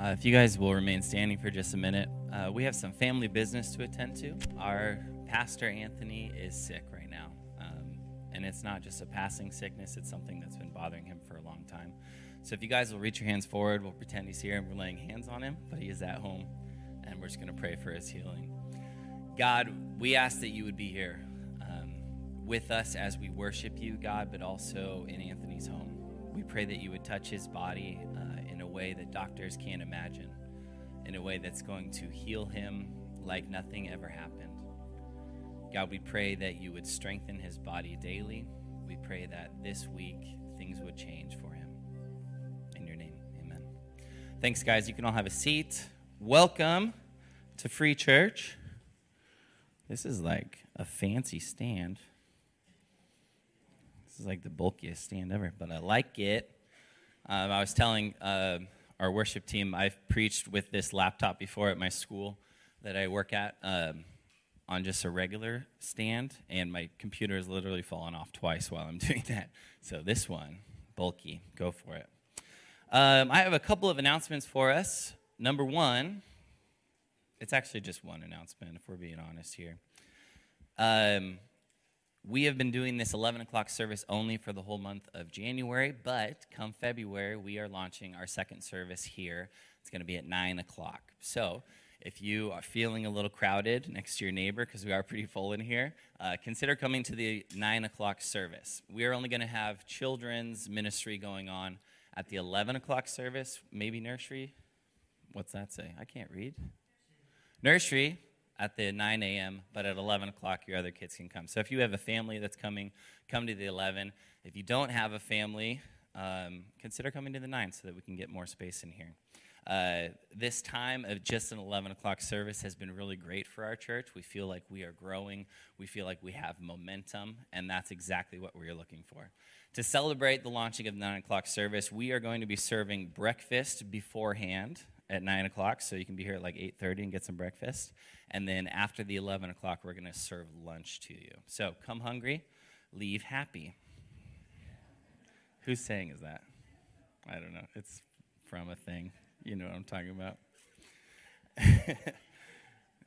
Uh, if you guys will remain standing for just a minute, uh, we have some family business to attend to. Our pastor Anthony is sick right now, um, and it's not just a passing sickness; it's something that's been bothering him for a long time. So, if you guys will reach your hands forward, we'll pretend he's here and we're laying hands on him, but he is at home, and we're just going to pray for his healing. God, we ask that you would be here um, with us as we worship you, God, but also in Anthony's home. We pray that you would touch his body uh, way that doctors can't imagine, in a way that's going to heal him like nothing ever happened. God, we pray that you would strengthen his body daily. We pray that this week things would change for him. In your name, amen. Thanks, guys. You can all have a seat. Welcome to Free Church. This is like a fancy stand. This is like the bulkiest stand ever, but I like it. Um, I was telling uh, our worship team I've preached with this laptop before at my school that I work at um, on just a regular stand, and my computer has literally fallen off twice while I'm doing that. So this one, bulky, go for it. Um, I have a couple of announcements for us. Number one, it's actually just one announcement, if we're being honest here. Um, we have been doing this 11 o'clock service only for the whole month of January, but come February, we are launching our second service here. It's going to be at 9 o'clock. So, if you are feeling a little crowded next to your neighbor, because we are pretty full in here, uh, consider coming to the 9 o'clock service. We are only going to have children's ministry going on at the 11 o'clock service, maybe nursery. What's that say? I can't read. Nursery at the 9 a.m., but at 11 o'clock, your other kids can come. So if you have a family that's coming, come to the 11. If you don't have a family, um, consider coming to the 9 so that we can get more space in here. Uh, this time of just an 11 o'clock service has been really great for our church. We feel like we are growing, we feel like we have momentum, and that's exactly what we're looking for. To celebrate the launching of the 9 o'clock service, we are going to be serving breakfast beforehand at 9 o'clock, so you can be here at like 8.30 and get some breakfast. And then after the 11 o'clock, we're going to serve lunch to you. So come hungry, leave happy. Who's saying is that? I don't know. It's from a thing. You know what I'm talking about.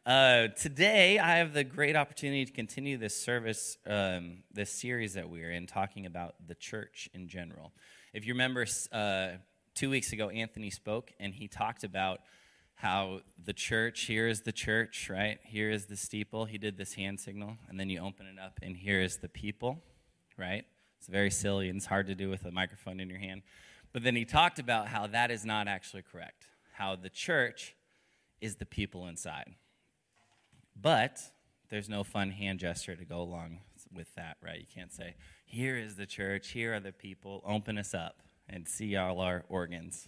uh, today, I have the great opportunity to continue this service, um, this series that we're in, talking about the church in general. If you remember, uh, two weeks ago, Anthony spoke and he talked about how the church, here is the church, right? Here is the steeple. He did this hand signal, and then you open it up, and here is the people, right? It's very silly and it's hard to do with a microphone in your hand. But then he talked about how that is not actually correct, how the church is the people inside. But there's no fun hand gesture to go along with that, right? You can't say, here is the church, here are the people, open us up and see all our organs.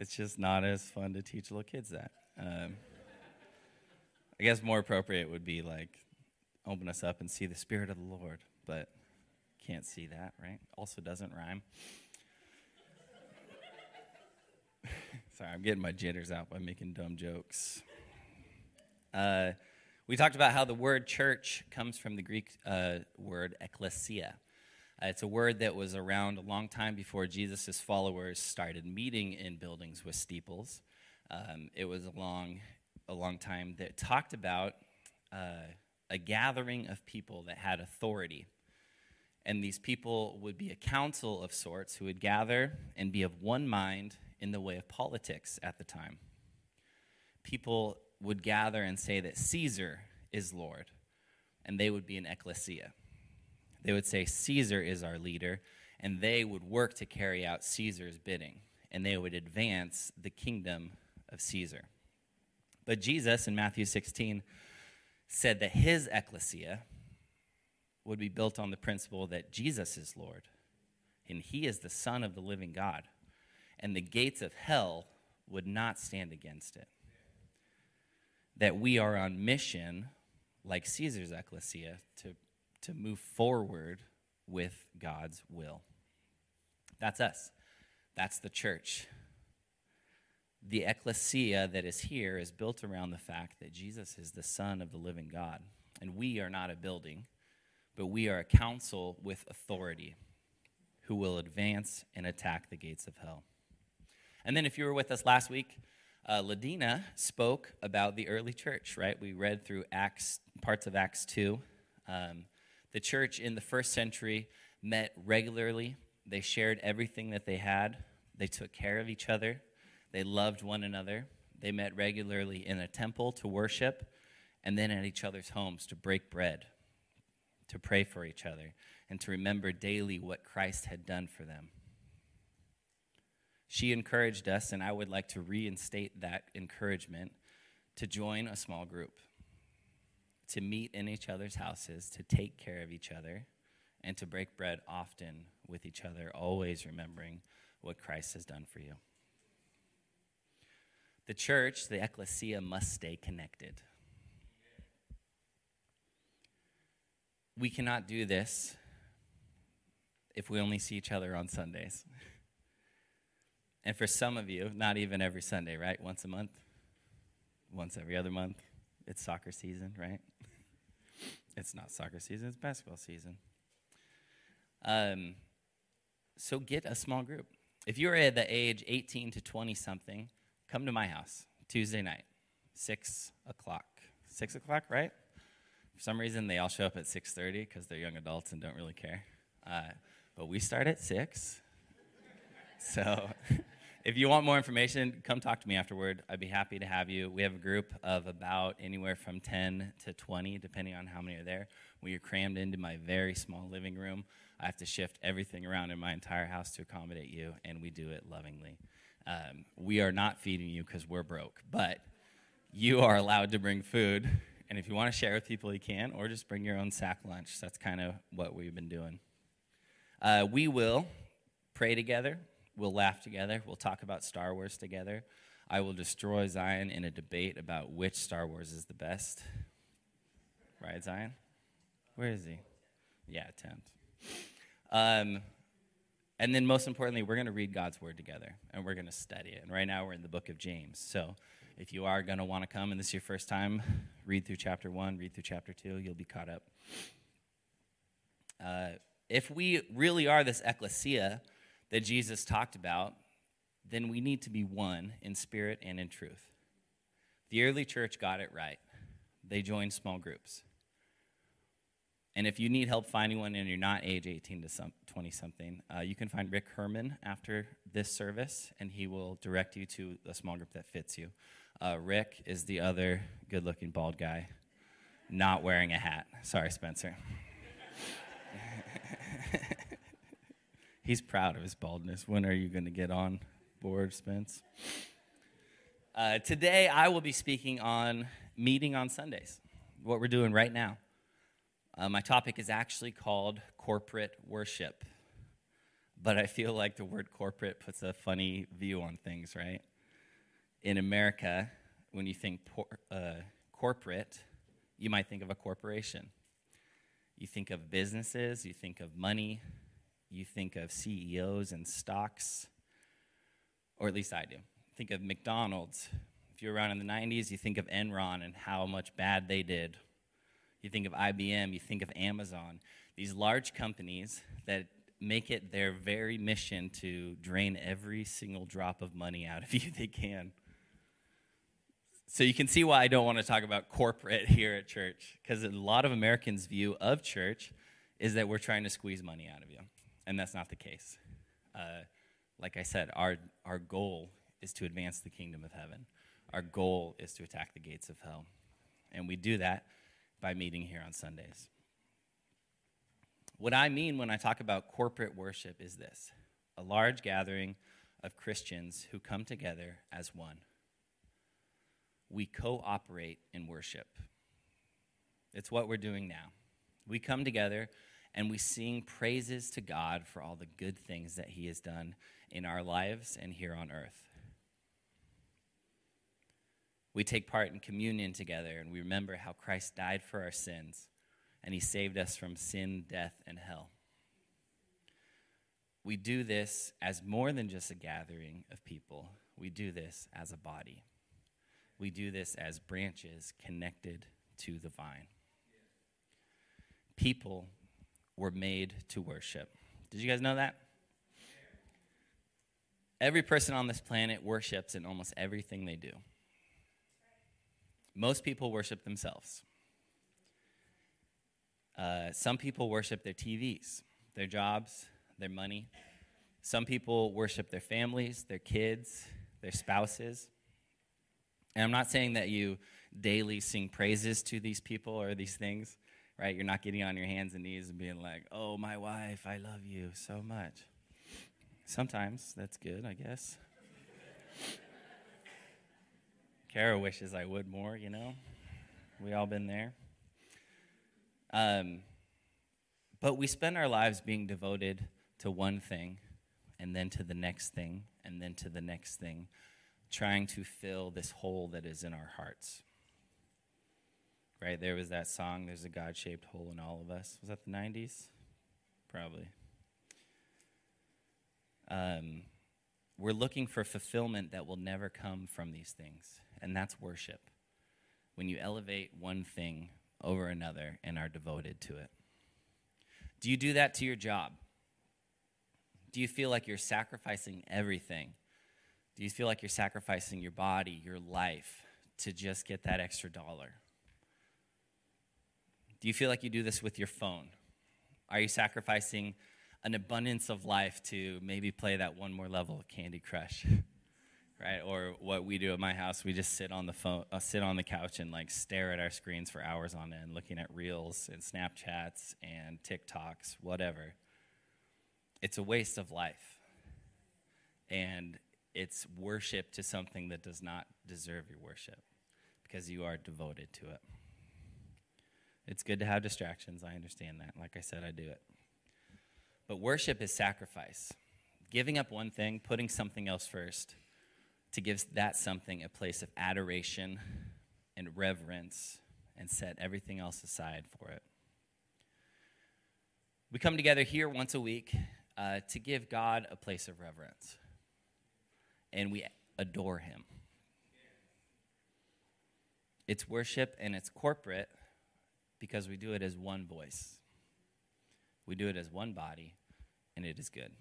it's just not as fun to teach little kids that. Um, I guess more appropriate would be like open us up and see the Spirit of the Lord, but can't see that, right? Also doesn't rhyme. Sorry, I'm getting my jitters out by making dumb jokes. Uh, we talked about how the word church comes from the Greek uh, word ekklesia. Uh, it's a word that was around a long time before Jesus' followers started meeting in buildings with steeples. Um, it was a long, a long time that talked about uh, a gathering of people that had authority. And these people would be a council of sorts who would gather and be of one mind in the way of politics at the time. People would gather and say that Caesar is Lord, and they would be an ecclesia. They would say, Caesar is our leader, and they would work to carry out Caesar's bidding, and they would advance the kingdom of Caesar. But Jesus in Matthew 16 said that his ecclesia would be built on the principle that Jesus is Lord, and he is the Son of the living God, and the gates of hell would not stand against it. That we are on mission, like Caesar's ecclesia, to to move forward with God's will. That's us. That's the church. The ecclesia that is here is built around the fact that Jesus is the Son of the living God. And we are not a building, but we are a council with authority who will advance and attack the gates of hell. And then, if you were with us last week, uh, Ladina spoke about the early church, right? We read through Acts, parts of Acts 2. Um, the church in the first century met regularly, they shared everything that they had, they took care of each other, they loved one another, they met regularly in a temple to worship, and then at each other's homes to break bread, to pray for each other, and to remember daily what Christ had done for them. She encouraged us, and I would like to reinstate that encouragement to join a small group, to meet in each other's houses, to take care of each other, and to break bread often with each other, always remembering what Christ has done for you. The church, the ecclesia, must stay connected. We cannot do this if we only see each other on Sundays. And for some of you, not even every Sunday, right? Once a month, once every other month. It's soccer season, right? It's not soccer season, it's basketball season. Um, so get a small group. If you're at the age 18 to 20 something, come to my house Tuesday night, 6 o'clock. 6 o'clock, right? For some reason, they all show up at 6.30 because they're young adults and don't really care. Uh, but we start at 6. So if you want more information, come talk to me afterward. I'd be happy to have you. We have a group of about anywhere from 10 to 20, depending on how many are there. We are crammed into my very small living room. I have to shift everything around in my entire house to accommodate you, and we do it lovingly. Um, we are not feeding you because we're broke, but you are allowed to bring food. And if you want to share with people, you can, or just bring your own sack lunch. That's kind of what we've been doing. Uh, we will pray together We'll laugh together. We'll talk about Star Wars together. I will destroy Zion in a debate about which Star Wars is the best. Right, Zion? Where is he? Yeah, 10th. Um, and then, most importantly, we're going to read God's Word together and we're going to study it. And right now, we're in the book of James. So, if you are going to want to come and this is your first time, read through chapter 1, read through chapter 2, you'll be caught up. Uh, if we really are this ecclesia, that Jesus talked about, then we need to be one in spirit and in truth. The early church got it right. They joined small groups. And if you need help finding one and you're not age 18 to some, 20 something, uh, you can find Rick Herman after this service, and he will direct you to a small group that fits you. Uh, Rick is the other good looking bald guy, not wearing a hat. Sorry, Spencer. He's proud of his baldness. When are you going to get on board, Spence? Uh, today, I will be speaking on meeting on Sundays, what we're doing right now. Uh, my topic is actually called corporate worship, but I feel like the word corporate puts a funny view on things, right? In America, when you think por- uh, corporate, you might think of a corporation. You think of businesses, you think of money, you think of CEOs and stocks, or at least I do. Think of McDonald's. If you're around in the 90s, you think of Enron and how much bad they did. You think of IBM, you think of Amazon. These large companies that make it their very mission to drain every single drop of money out of you they can. So you can see why I don't want to talk about corporate here at church, because a lot of Americans' view of church is that we're trying to squeeze money out of you and that's not the case. Uh, like I said, our, our goal is to advance the kingdom of heaven. Our goal is to attack the gates of hell. And we do that by meeting here on Sundays. What I mean when I talk about corporate worship is this a large gathering of Christians who come together as one. We cooperate in worship. It's what we're doing now. We come together and we sing praises to God for all the good things that He has done in our lives and here on earth. We take part in communion together and we remember how Christ died for our sins and He saved us from sin, death, and hell. We do this as more than just a gathering of people, we do this as a body. We do this as branches connected to the vine. People were made to worship. Did you guys know that? Every person on this planet worships in almost everything they do. Most people worship themselves. Uh, some people worship their TVs, their jobs, their money. Some people worship their families, their kids, their spouses. And I'm not saying that you daily sing praises to these people or these things, right? You're not getting on your hands and knees and being like, oh, my wife, I love you so much. Sometimes that's good, I guess. Kara wishes I would more, you know? We all been there. Um, but we spend our lives being devoted to one thing, and then to the next thing, and then to the next thing, trying to fill this hole that is in our hearts. Right? There was that song, There's a God shaped hole in all of us. Was that the 90s? Probably. Um, we're looking for fulfillment that will never come from these things, and that's worship. When you elevate one thing over another and are devoted to it. Do you do that to your job? Do you feel like you're sacrificing everything? Do you feel like you're sacrificing your body, your life, to just get that extra dollar? Do you feel like you do this with your phone? Are you sacrificing an abundance of life to maybe play that one more level of Candy Crush? right? Or what we do at my house, we just sit on the phone, uh, sit on the couch and like stare at our screens for hours on end, looking at reels and Snapchats and TikToks, whatever. It's a waste of life. And it's worship to something that does not deserve your worship because you are devoted to it. It's good to have distractions. I understand that. Like I said, I do it. But worship is sacrifice. Giving up one thing, putting something else first, to give that something a place of adoration and reverence and set everything else aside for it. We come together here once a week uh, to give God a place of reverence, and we adore Him. It's worship and it's corporate because we do it as one voice. We do it as one body, and it is good.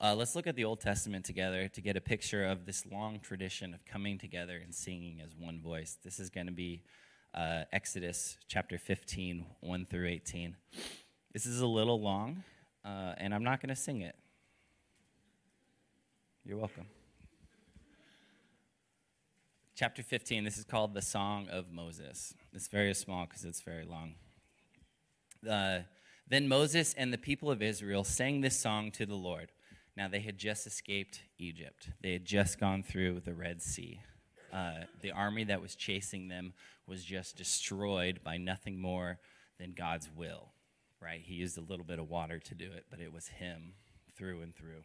Uh, let's look at the Old Testament together to get a picture of this long tradition of coming together and singing as one voice. This is going to be uh, Exodus chapter 15, 1 through 18. This is a little long, uh, and I'm not going to sing it. You're welcome. Chapter 15, this is called the Song of Moses. It's very small because it's very long. Uh, then Moses and the people of Israel sang this song to the Lord. Now, they had just escaped Egypt, they had just gone through the Red Sea. Uh, the army that was chasing them was just destroyed by nothing more than God's will, right? He used a little bit of water to do it, but it was Him through and through.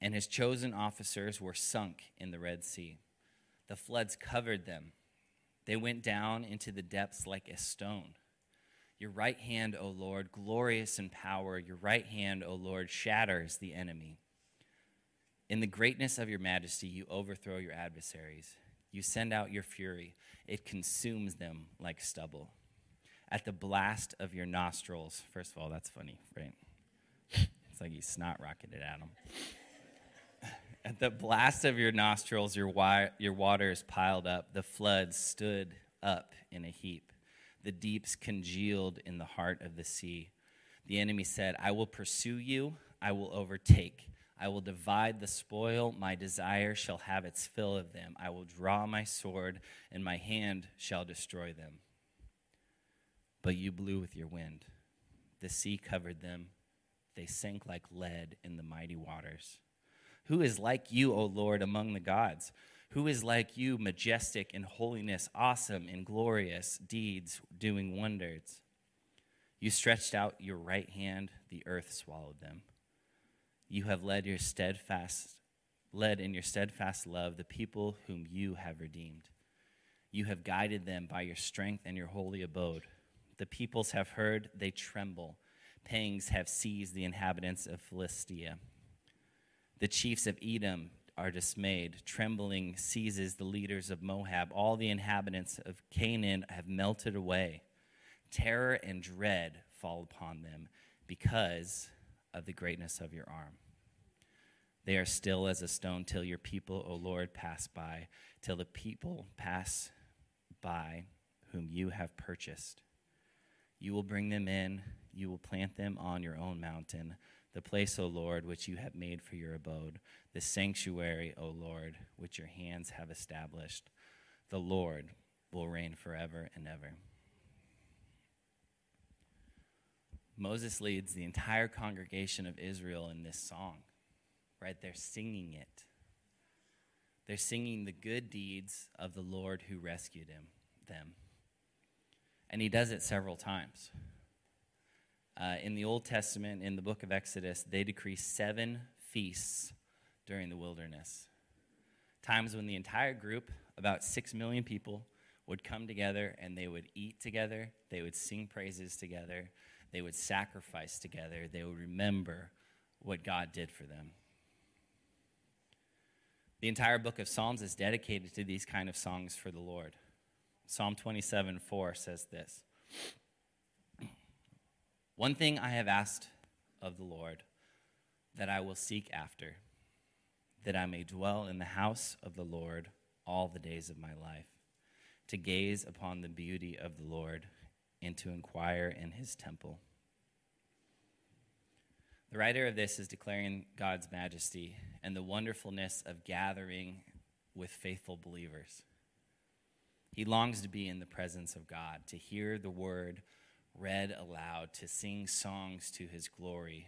and his chosen officers were sunk in the Red Sea. The floods covered them, they went down into the depths like a stone. Your right hand, O Lord, glorious in power, your right hand, O Lord, shatters the enemy. In the greatness of your majesty, you overthrow your adversaries. You send out your fury, it consumes them like stubble. At the blast of your nostrils, first of all, that's funny, right? It's like you snot rocketed at them. At the blast of your nostrils, your, wi- your water is piled up. The floods stood up in a heap the deeps congealed in the heart of the sea. The enemy said, I will pursue you, I will overtake. I will divide the spoil, my desire shall have its fill of them. I will draw my sword, and my hand shall destroy them. But you blew with your wind. The sea covered them. They sank like lead in the mighty waters. Who is like you, O Lord, among the gods? Who is like you, majestic in holiness, awesome in glorious deeds, doing wonders? You stretched out your right hand, the earth swallowed them. You have led your steadfast led in your steadfast love the people whom you have redeemed. You have guided them by your strength and your holy abode. The peoples have heard, they tremble. Pangs have seized the inhabitants of Philistia. The chiefs of Edom are dismayed. Trembling seizes the leaders of Moab. All the inhabitants of Canaan have melted away. Terror and dread fall upon them because of the greatness of your arm. They are still as a stone till your people, O Lord, pass by, till the people pass by whom you have purchased. You will bring them in, you will plant them on your own mountain, the place, O Lord, which you have made for your abode, the sanctuary, O Lord, which your hands have established. The Lord will reign forever and ever. Moses leads the entire congregation of Israel in this song, right? They're singing it. They're singing the good deeds of the Lord who rescued him, them. And he does it several times. Uh, in the Old Testament, in the book of Exodus, they decree seven feasts during the wilderness. Times when the entire group, about six million people, would come together and they would eat together, they would sing praises together, they would sacrifice together, they would remember what God did for them. The entire book of Psalms is dedicated to these kind of songs for the Lord. Psalm 27 4 says this One thing I have asked of the Lord that I will seek after, that I may dwell in the house of the Lord all the days of my life, to gaze upon the beauty of the Lord and to inquire in his temple. The writer of this is declaring God's majesty and the wonderfulness of gathering with faithful believers. He longs to be in the presence of God, to hear the word read aloud, to sing songs to his glory.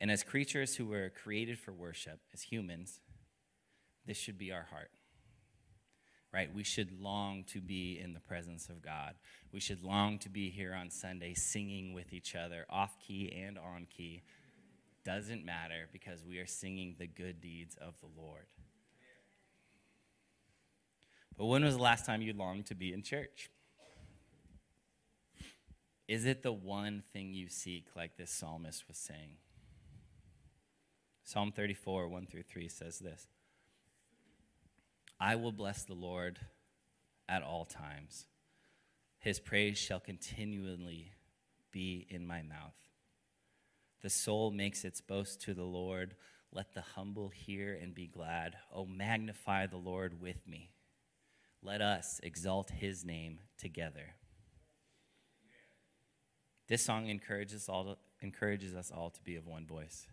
And as creatures who were created for worship, as humans, this should be our heart right? We should long to be in the presence of God. We should long to be here on Sunday singing with each other, off key and on key. Doesn't matter because we are singing the good deeds of the Lord. But when was the last time you longed to be in church? Is it the one thing you seek, like this psalmist was saying? Psalm 34, 1 through 3 says this I will bless the Lord at all times. His praise shall continually be in my mouth. The soul makes its boast to the Lord. Let the humble hear and be glad. Oh, magnify the Lord with me. Let us exalt his name together. This song encourages, all to, encourages us all to be of one voice.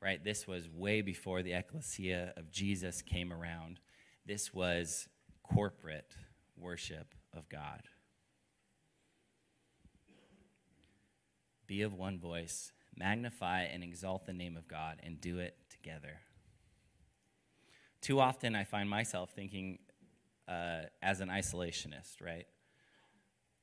Right? This was way before the ecclesia of Jesus came around. This was corporate worship of God. Be of one voice, magnify and exalt the name of God, and do it together. Too often, I find myself thinking uh, as an isolationist, right?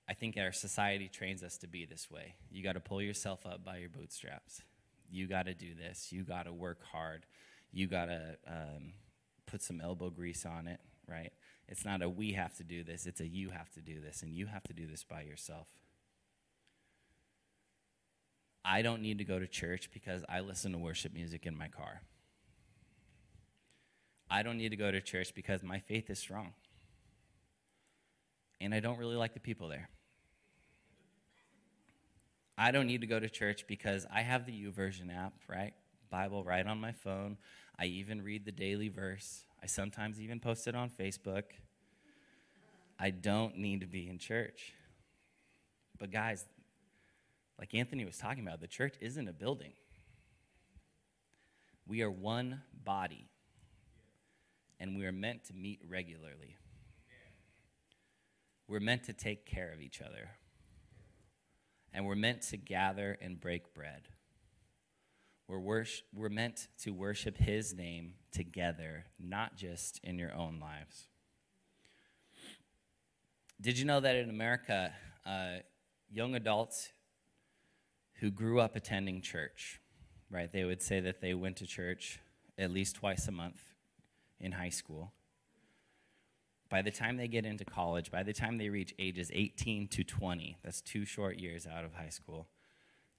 I think our society trains us to be this way. You got to pull yourself up by your bootstraps. You got to do this. You got to work hard. You got to um, put some elbow grease on it, right? It's not a we have to do this, it's a you have to do this, and you have to do this by yourself. I don't need to go to church because I listen to worship music in my car. I don't need to go to church because my faith is strong. And I don't really like the people there. I don't need to go to church because I have the YouVersion app, right? Bible right on my phone. I even read the daily verse. I sometimes even post it on Facebook. I don't need to be in church. But, guys, like Anthony was talking about, the church isn't a building. We are one body, and we are meant to meet regularly. We're meant to take care of each other, and we're meant to gather and break bread. We're, worship, we're meant to worship His name together, not just in your own lives. Did you know that in America, uh, young adults who grew up attending church, right? They would say that they went to church at least twice a month in high school. By the time they get into college, by the time they reach ages 18 to 20, that's two short years out of high school,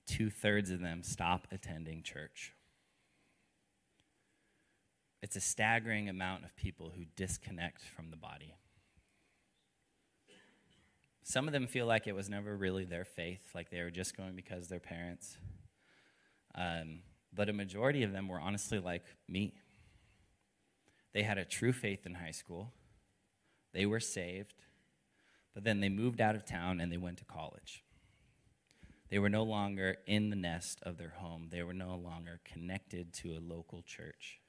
two thirds of them stop attending church. It's a staggering amount of people who disconnect from the body. Some of them feel like it was never really their faith, like they were just going because their parents. Um, but a majority of them were honestly like me. They had a true faith in high school, they were saved, but then they moved out of town and they went to college. They were no longer in the nest of their home, they were no longer connected to a local church.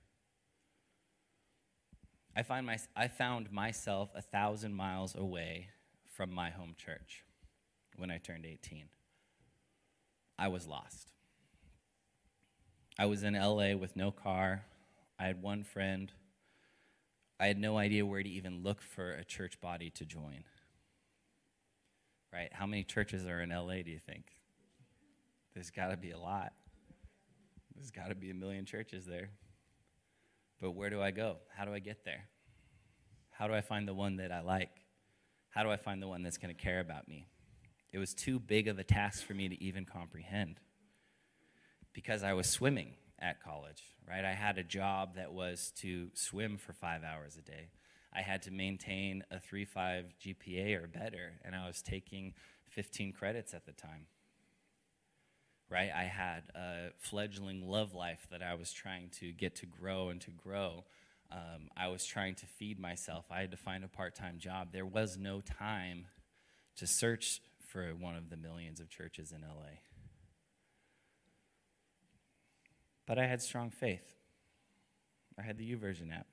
I, find my, I found myself a thousand miles away from my home church when I turned 18. I was lost. I was in LA with no car. I had one friend. I had no idea where to even look for a church body to join. Right? How many churches are in LA, do you think? There's got to be a lot. There's got to be a million churches there. But where do I go? How do I get there? How do I find the one that I like? How do I find the one that's going to care about me? It was too big of a task for me to even comprehend because I was swimming at college, right? I had a job that was to swim for five hours a day. I had to maintain a 3.5 GPA or better, and I was taking 15 credits at the time. Right? I had a fledgling love life that I was trying to get to grow and to grow. Um, I was trying to feed myself. I had to find a part time job. There was no time to search for one of the millions of churches in LA. But I had strong faith. I had the YouVersion app.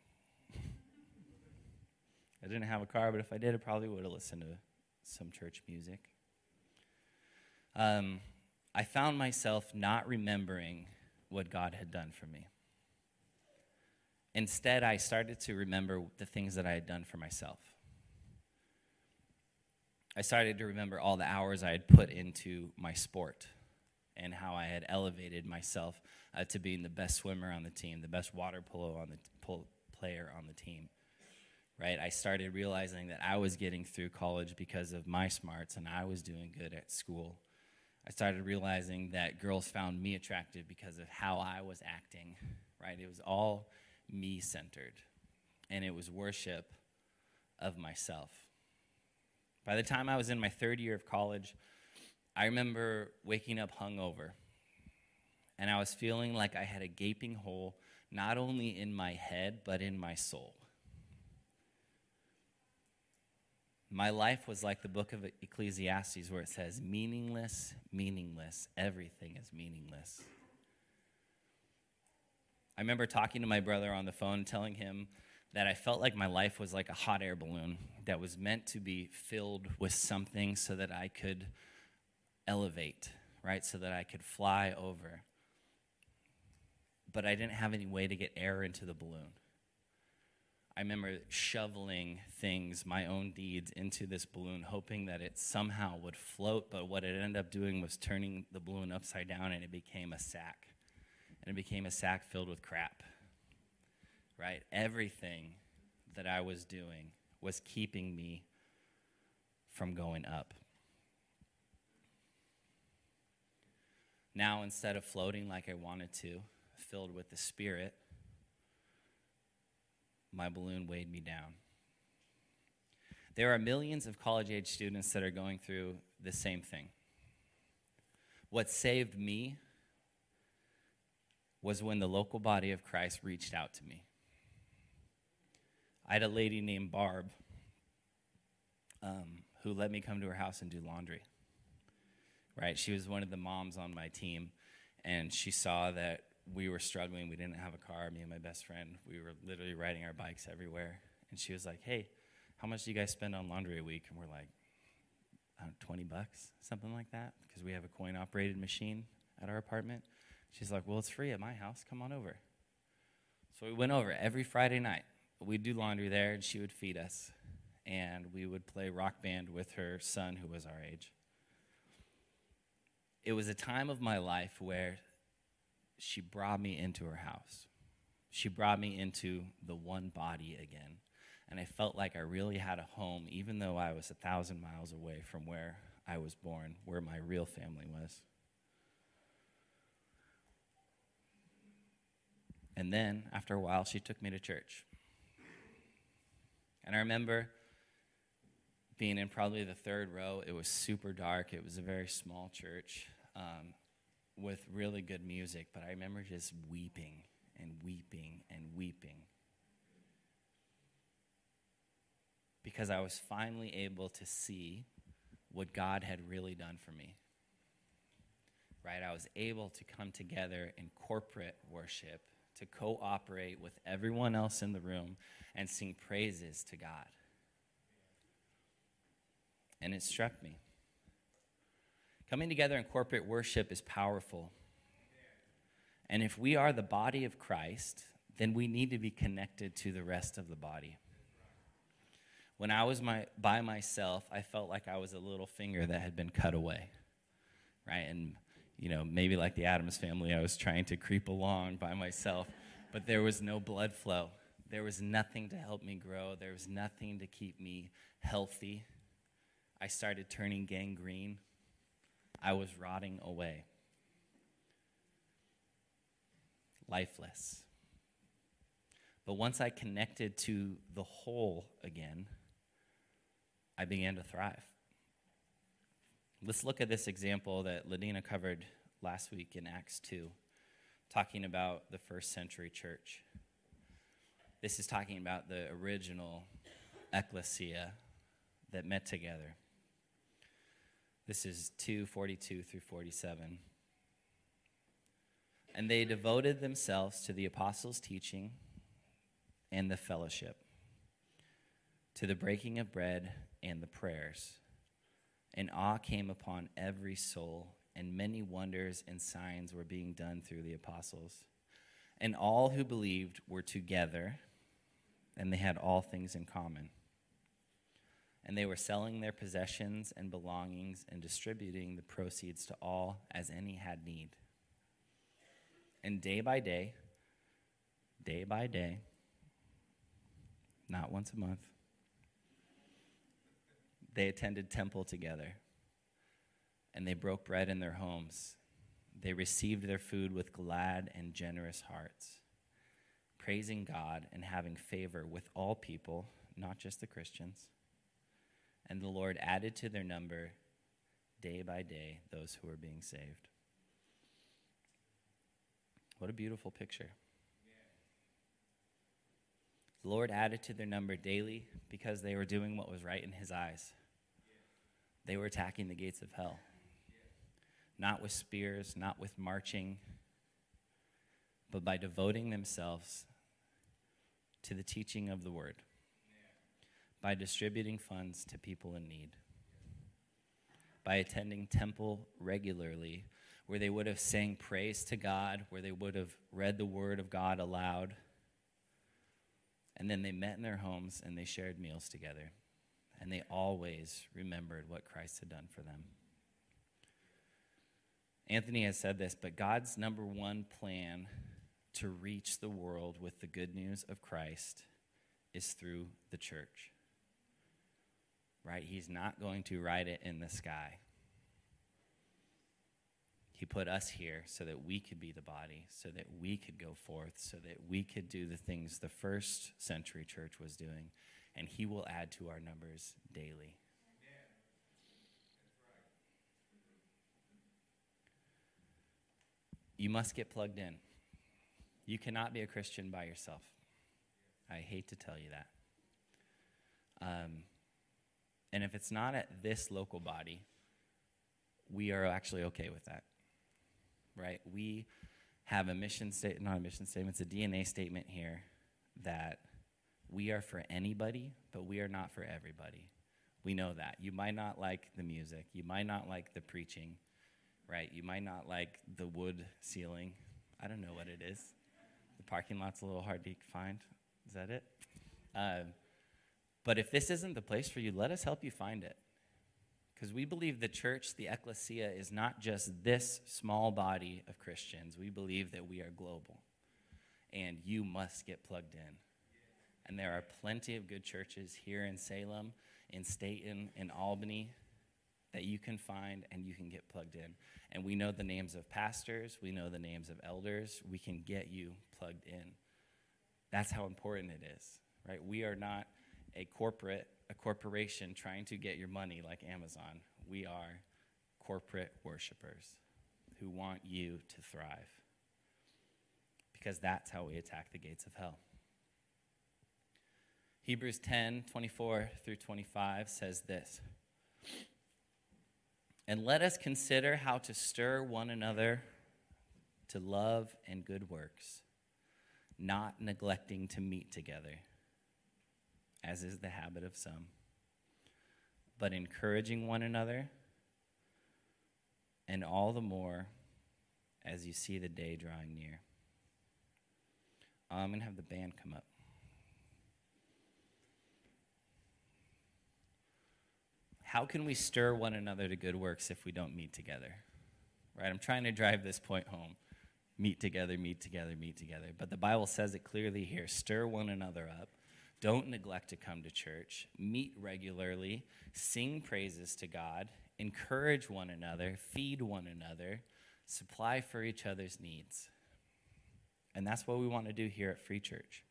I didn't have a car, but if I did, I probably would have listened to some church music. Um, I found myself not remembering what God had done for me. Instead, I started to remember the things that I had done for myself. I started to remember all the hours I had put into my sport and how I had elevated myself uh, to being the best swimmer on the team, the best water polo on the t- player on the team. Right? I started realizing that I was getting through college because of my smarts and I was doing good at school. I started realizing that girls found me attractive because of how I was acting. Right? It was all me centered. And it was worship of myself. By the time I was in my third year of college, I remember waking up hungover, and I was feeling like I had a gaping hole, not only in my head, but in my soul. My life was like the book of Ecclesiastes, where it says, meaningless, meaningless, everything is meaningless. I remember talking to my brother on the phone, telling him that I felt like my life was like a hot air balloon that was meant to be filled with something so that I could elevate, right? So that I could fly over. But I didn't have any way to get air into the balloon. I remember shoveling things, my own deeds, into this balloon, hoping that it somehow would float. But what it ended up doing was turning the balloon upside down and it became a sack. And it became a sack filled with crap. Right? Everything that I was doing was keeping me from going up. Now, instead of floating like I wanted to, filled with the Spirit, my balloon weighed me down. There are millions of college age students that are going through the same thing. What saved me was when the local body of Christ reached out to me. I had a lady named Barb um, who let me come to her house and do laundry right? She was one of the moms on my team, and she saw that we were struggling. We didn't have a car, me and my best friend. We were literally riding our bikes everywhere. And she was like, hey, how much do you guys spend on laundry a week? And we're like, 20 bucks, something like that, because we have a coin operated machine at our apartment. She's like, well, it's free at my house. Come on over. So we went over every Friday night. We'd do laundry there, and she would feed us. And we would play rock band with her son, who was our age. It was a time of my life where she brought me into her house. She brought me into the one body again. And I felt like I really had a home, even though I was a thousand miles away from where I was born, where my real family was. And then, after a while, she took me to church. And I remember being in probably the third row. It was super dark. It was a very small church um, with really good music. But I remember just weeping and weeping and weeping. Because I was finally able to see what God had really done for me. Right? I was able to come together in corporate worship to cooperate with everyone else in the room and sing praises to God. And it struck me. Coming together in corporate worship is powerful. And if we are the body of Christ, then we need to be connected to the rest of the body. When I was my, by myself, I felt like I was a little finger that had been cut away, right? And you know, maybe like the Addams family, I was trying to creep along by myself, but there was no blood flow. There was nothing to help me grow. There was nothing to keep me healthy. I started turning gangrene. I was rotting away. Lifeless. But once I connected to the whole again, I began to thrive. Let's look at this example that Ladina covered last week in Acts 2, talking about the first century church. This is talking about the original ecclesia that met together. This is 242 through 47. And they devoted themselves to the apostles' teaching and the fellowship, to the breaking of bread and the prayers and awe came upon every soul, and many wonders and signs were being done through the apostles. And all who believed were together, and they had all things in common. And they were selling their possessions and belongings and distributing the proceeds to all as any had need. And day by day, day by day, not once a month, they attended temple together and they broke bread in their homes. They received their food with glad and generous hearts, praising God and having favor with all people, not just the Christians. And the Lord added to their number day by day those who were being saved. What a beautiful picture. The Lord added to their number daily because they were doing what was right in his eyes. They were attacking the gates of hell. Not with spears, not with marching, but by devoting themselves to the teaching of the word, by distributing funds to people in need, by attending temple regularly, where they would have sang praise to God, where they would have read the word of God aloud. And then they met in their homes and they shared meals together and they always remembered what Christ had done for them. Anthony has said this, but God's number one plan to reach the world with the good news of Christ is through the church. Right? He's not going to write it in the sky. He put us here so that we could be the body, so that we could go forth, so that we could do the things the first century church was doing and He will add to our numbers daily. You must get plugged in. You cannot be a Christian by yourself. I hate to tell you that. Um, and if it's not at this local body, we are actually okay with that. Right? We have a mission statement, not a mission statement, it's a DNA statement here that we are for anybody, but we are not for everybody. We know that. You might not like the music, you might not like the preaching, right? You might not like the wood ceiling. I don't know what it is. The parking lot's a little hard to find. Is that it? Um, but if this isn't the place for you, let us help you find it. Because we believe the church, the ecclesia, is not just this small body of Christians. We believe that we are global. And you must get plugged in. And there are plenty of good churches here in Salem, in Stayton, in Albany that you can find and you can get plugged in. And we know the names of pastors, we know the names of elders. We can get you plugged in. That's how important it is, right? We are not a corporate, a corporation trying to get your money like Amazon. We are corporate worshipers who want you to thrive. Because that's how we attack the gates of hell. Hebrews 10 24 through 25 says this And let us consider how to stir one another to love and good works, not neglecting to meet together, as is the habit of some, but encouraging one another, and all the more as you see the day drawing near. I'm going to have the band come up. how can we stir one another to good works if we don't meet together? Right? I'm trying to drive this point home. Meet together, meet together, meet together. But the Bible says it clearly here stir one another up. Don't neglect to come to church. Meet regularly. Sing praises to God. Encourage one another. Feed one another. Supply for each other's needs. And that's what we want to do here at Free Church.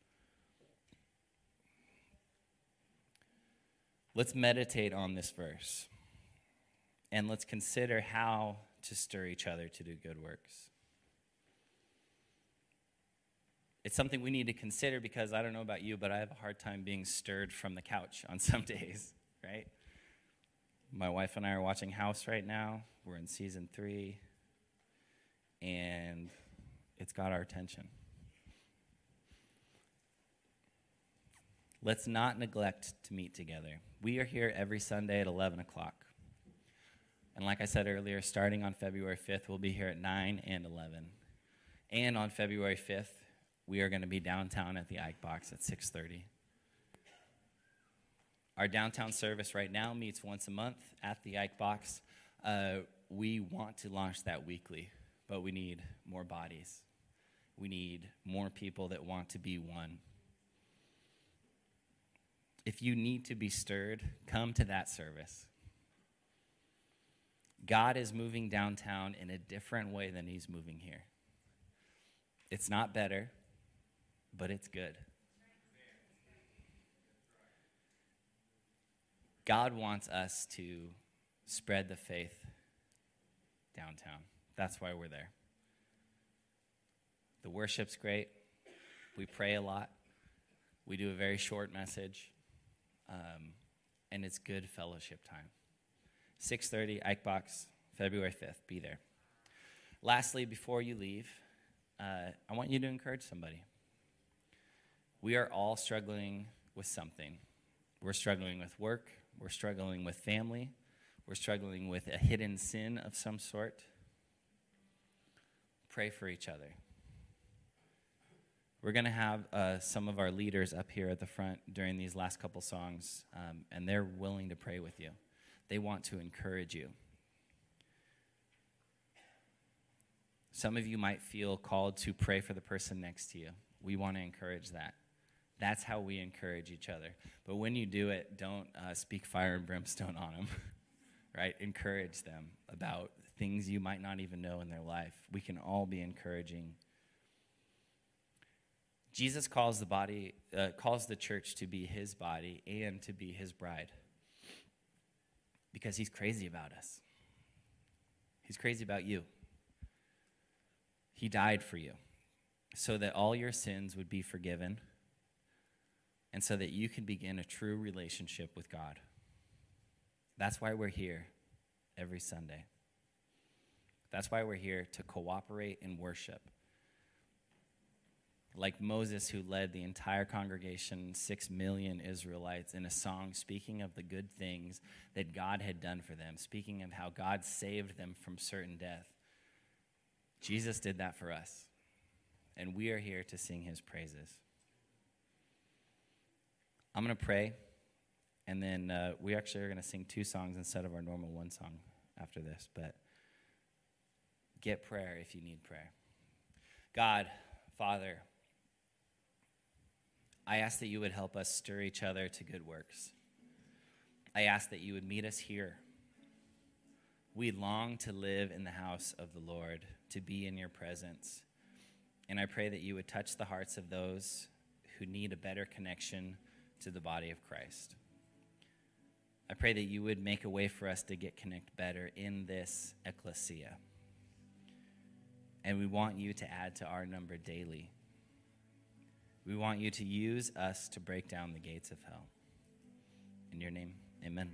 Let's meditate on this verse and let's consider how to stir each other to do good works. It's something we need to consider because I don't know about you, but I have a hard time being stirred from the couch on some days, right? My wife and I are watching House right now. We're in season three, and it's got our attention. Let's not neglect to meet together. We are here every Sunday at 11 o'clock. And like I said earlier, starting on February 5th, we'll be here at 9 and 11. And on February 5th, we are going to be downtown at the Ike Box at 6:30. Our downtown service right now meets once a month at the Ike Box. Uh, we want to launch that weekly, but we need more bodies. We need more people that want to be one if you need to be stirred, come to that service. God is moving downtown in a different way than he's moving here. It's not better, but it's good. God wants us to spread the faith downtown. That's why we're there. The worship's great. We pray a lot. We do a very short message um, and it's good fellowship time. 6:30 Ike Box, February 5th. Be there. Lastly, before you leave, uh, I want you to encourage somebody. We are all struggling with something. We're struggling with work. We're struggling with family. We're struggling with a hidden sin of some sort. Pray for each other. We're going to have uh, some of our leaders up here at the front during these last couple songs, um, and they're willing to pray with you. They want to encourage you. Some of you might feel called to pray for the person next to you. We want to encourage that. That's how we encourage each other. But when you do it, don't uh, speak fire and brimstone on them, right? Encourage them about things you might not even know in their life. We can all be encouraging Jesus calls the body, uh, calls the church to be his body and to be his bride because he's crazy about us. He's crazy about you. He died for you so that all your sins would be forgiven and so that you can begin a true relationship with God. That's why we're here every Sunday. That's why we're here to cooperate in worship like Moses, who led the entire congregation, six million Israelites, in a song speaking of the good things that God had done for them, speaking of how God saved them from certain death. Jesus did that for us, and we are here to sing his praises. I'm going to pray, And then uh, we actually are going to sing two songs instead of our normal one song after this. But get prayer if you need prayer. God, Father, I ask that you would help us stir each other to good works. I ask that you would meet us here. We long to live in the house of the Lord, to be in your presence. And I pray that you would touch the hearts of those who need a better connection to the body of Christ. I pray that you would make a way for us to get connect better in this ecclesia. And we want you to add to our number daily. We want you to use us to break down the gates of hell. In your name, amen.